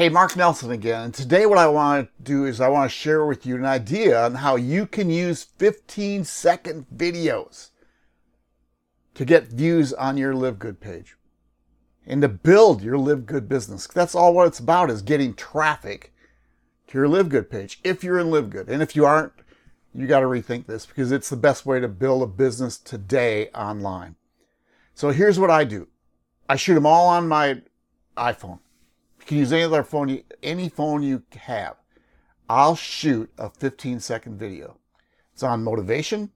Hey, Mark Nelson again. And today, what I want to do is I want to share with you an idea on how you can use 15 second videos to get views on your Live Good page and to build your Live Good business. That's all what it's about is getting traffic to your Live Good page if you're in Live Good. And if you aren't, you got to rethink this because it's the best way to build a business today online. So here's what I do. I shoot them all on my iPhone. You can use any other phone, any phone you have. I'll shoot a 15 second video. It's on motivation,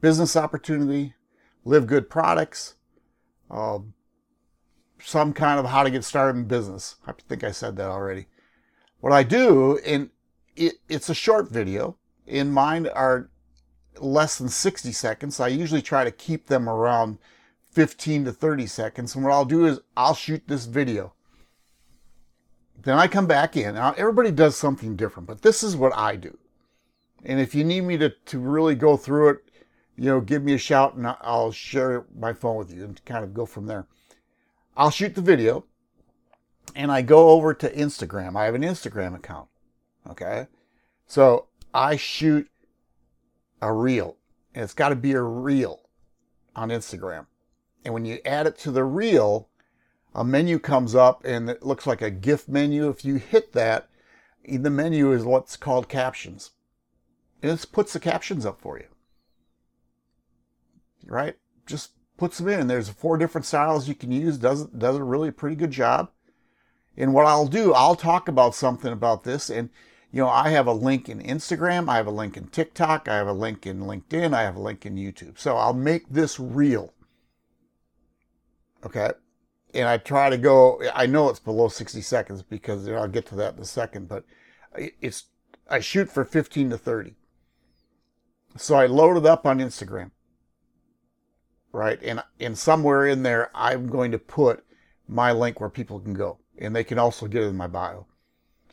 business opportunity, live good products, uh, some kind of how to get started in business. I think I said that already. What I do, and it, it's a short video. In mine are less than 60 seconds. I usually try to keep them around 15 to 30 seconds. And what I'll do is I'll shoot this video then I come back in. Now, everybody does something different, but this is what I do. And if you need me to, to really go through it, you know, give me a shout and I'll share my phone with you and kind of go from there. I'll shoot the video and I go over to Instagram. I have an Instagram account. Okay. So I shoot a reel and it's got to be a reel on Instagram. And when you add it to the reel, a menu comes up and it looks like a GIF menu. If you hit that, the menu is what's called captions. And it puts the captions up for you. Right? Just puts them in. There's four different styles you can use. Does, does a really pretty good job. And what I'll do, I'll talk about something about this. And, you know, I have a link in Instagram. I have a link in TikTok. I have a link in LinkedIn. I have a link in YouTube. So I'll make this real. Okay and I try to go. I know it's below 60 seconds because you know, I'll get to that in a second, but it's I shoot for 15 to 30. So I load it up on Instagram, right? And and somewhere in there, I'm going to put my link where people can go, and they can also get it in my bio.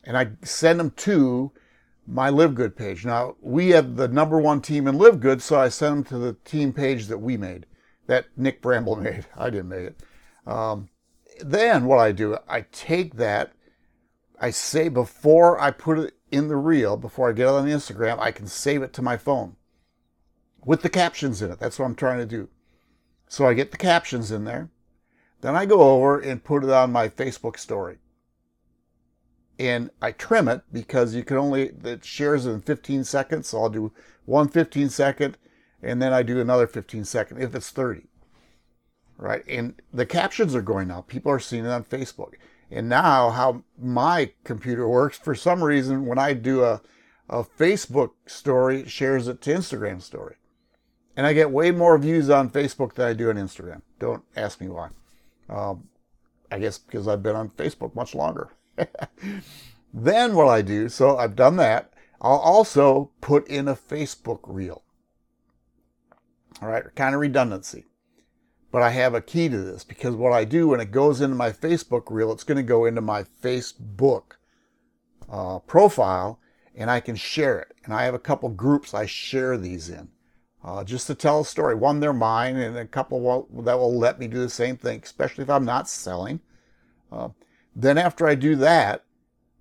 And I send them to my Live Good page. Now we have the number one team in Live Good, so I send them to the team page that we made, that Nick Bramble made. I didn't make it. Um, then what I do, I take that, I say before I put it in the reel, before I get it on Instagram, I can save it to my phone with the captions in it. That's what I'm trying to do. So I get the captions in there. Then I go over and put it on my Facebook story. And I trim it because you can only, it shares in 15 seconds. So I'll do one 15 second and then I do another 15 second if it's 30 right? And the captions are going up. People are seeing it on Facebook. And now, how my computer works, for some reason, when I do a, a Facebook story, it shares it to Instagram story. And I get way more views on Facebook than I do on Instagram. Don't ask me why. Um, I guess because I've been on Facebook much longer. then what I do, so I've done that, I'll also put in a Facebook reel. All right, kind of redundancy. But I have a key to this because what I do when it goes into my Facebook reel, it's going to go into my Facebook uh, profile and I can share it. And I have a couple groups I share these in uh, just to tell a story. One, they're mine, and a couple will, that will let me do the same thing, especially if I'm not selling. Uh, then after I do that,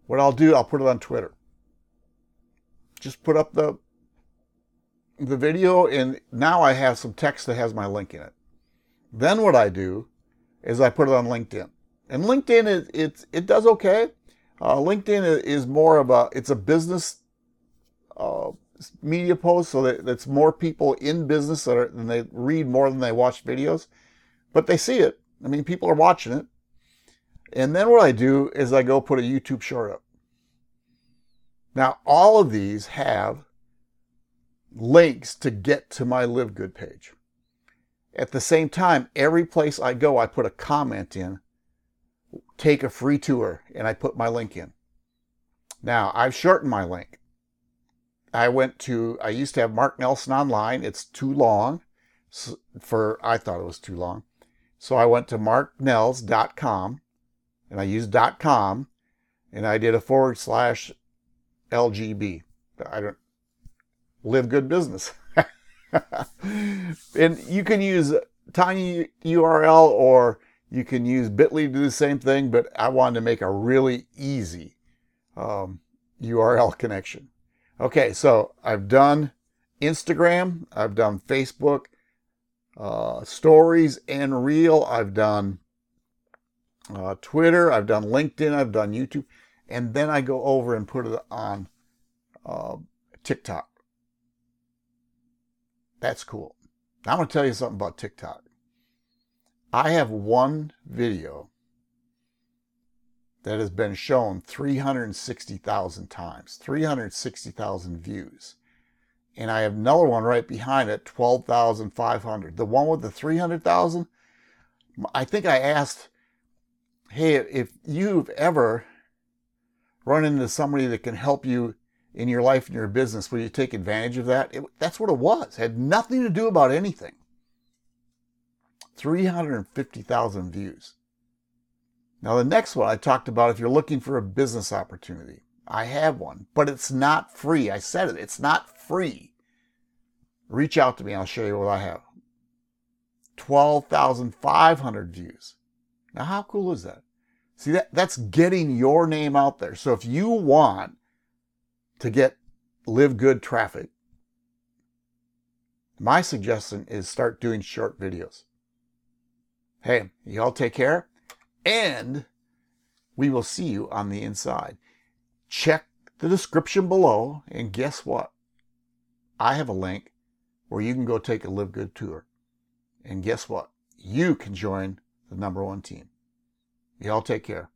what I'll do, I'll put it on Twitter. Just put up the the video, and now I have some text that has my link in it. Then what I do is I put it on LinkedIn. And LinkedIn, it, it, it does okay. Uh, LinkedIn is more of a, it's a business uh, media post, so that more people in business that are, and they read more than they watch videos. But they see it. I mean, people are watching it. And then what I do is I go put a YouTube short up. Now, all of these have links to get to my Live Good page. At the same time, every place I go, I put a comment in, take a free tour, and I put my link in. Now, I've shortened my link. I went to, I used to have Mark Nelson online. It's too long for, I thought it was too long. So I went to marknels.com and I used .com and I did a forward slash LGB. I don't live good business. and you can use tiny URL or You can use Bitly to do the same thing, but I wanted to make a really easy um, URL connection. Okay, so I've done Instagram, I've done Facebook, uh, stories and reel. I've done uh, Twitter, I've done LinkedIn, I've done YouTube, and then I go over and put it on uh, TikTok. That's cool. I'm going to tell you something about TikTok. I have one video that has been shown 360,000 times, 360,000 views. And I have another one right behind it, 12,500. The one with the 300,000, I think I asked, hey, if you've ever run into somebody that can help you in your life and your business, will you take advantage of that? It, that's what it was. It had nothing to do about anything. 350,000 views. Now, the next one I talked about if you're looking for a business opportunity. I have one, but it's not free. I said it, it's not free. Reach out to me, I'll show you what I have. 12,500 views. Now, how cool is that? See, that, that's getting your name out there. So if you want to get live good traffic, my suggestion is start doing short videos. Hey, y'all take care, and we will see you on the inside. Check the description below, and guess what? I have a link where you can go take a Live Good tour. And guess what? You can join the number one team. Y'all take care.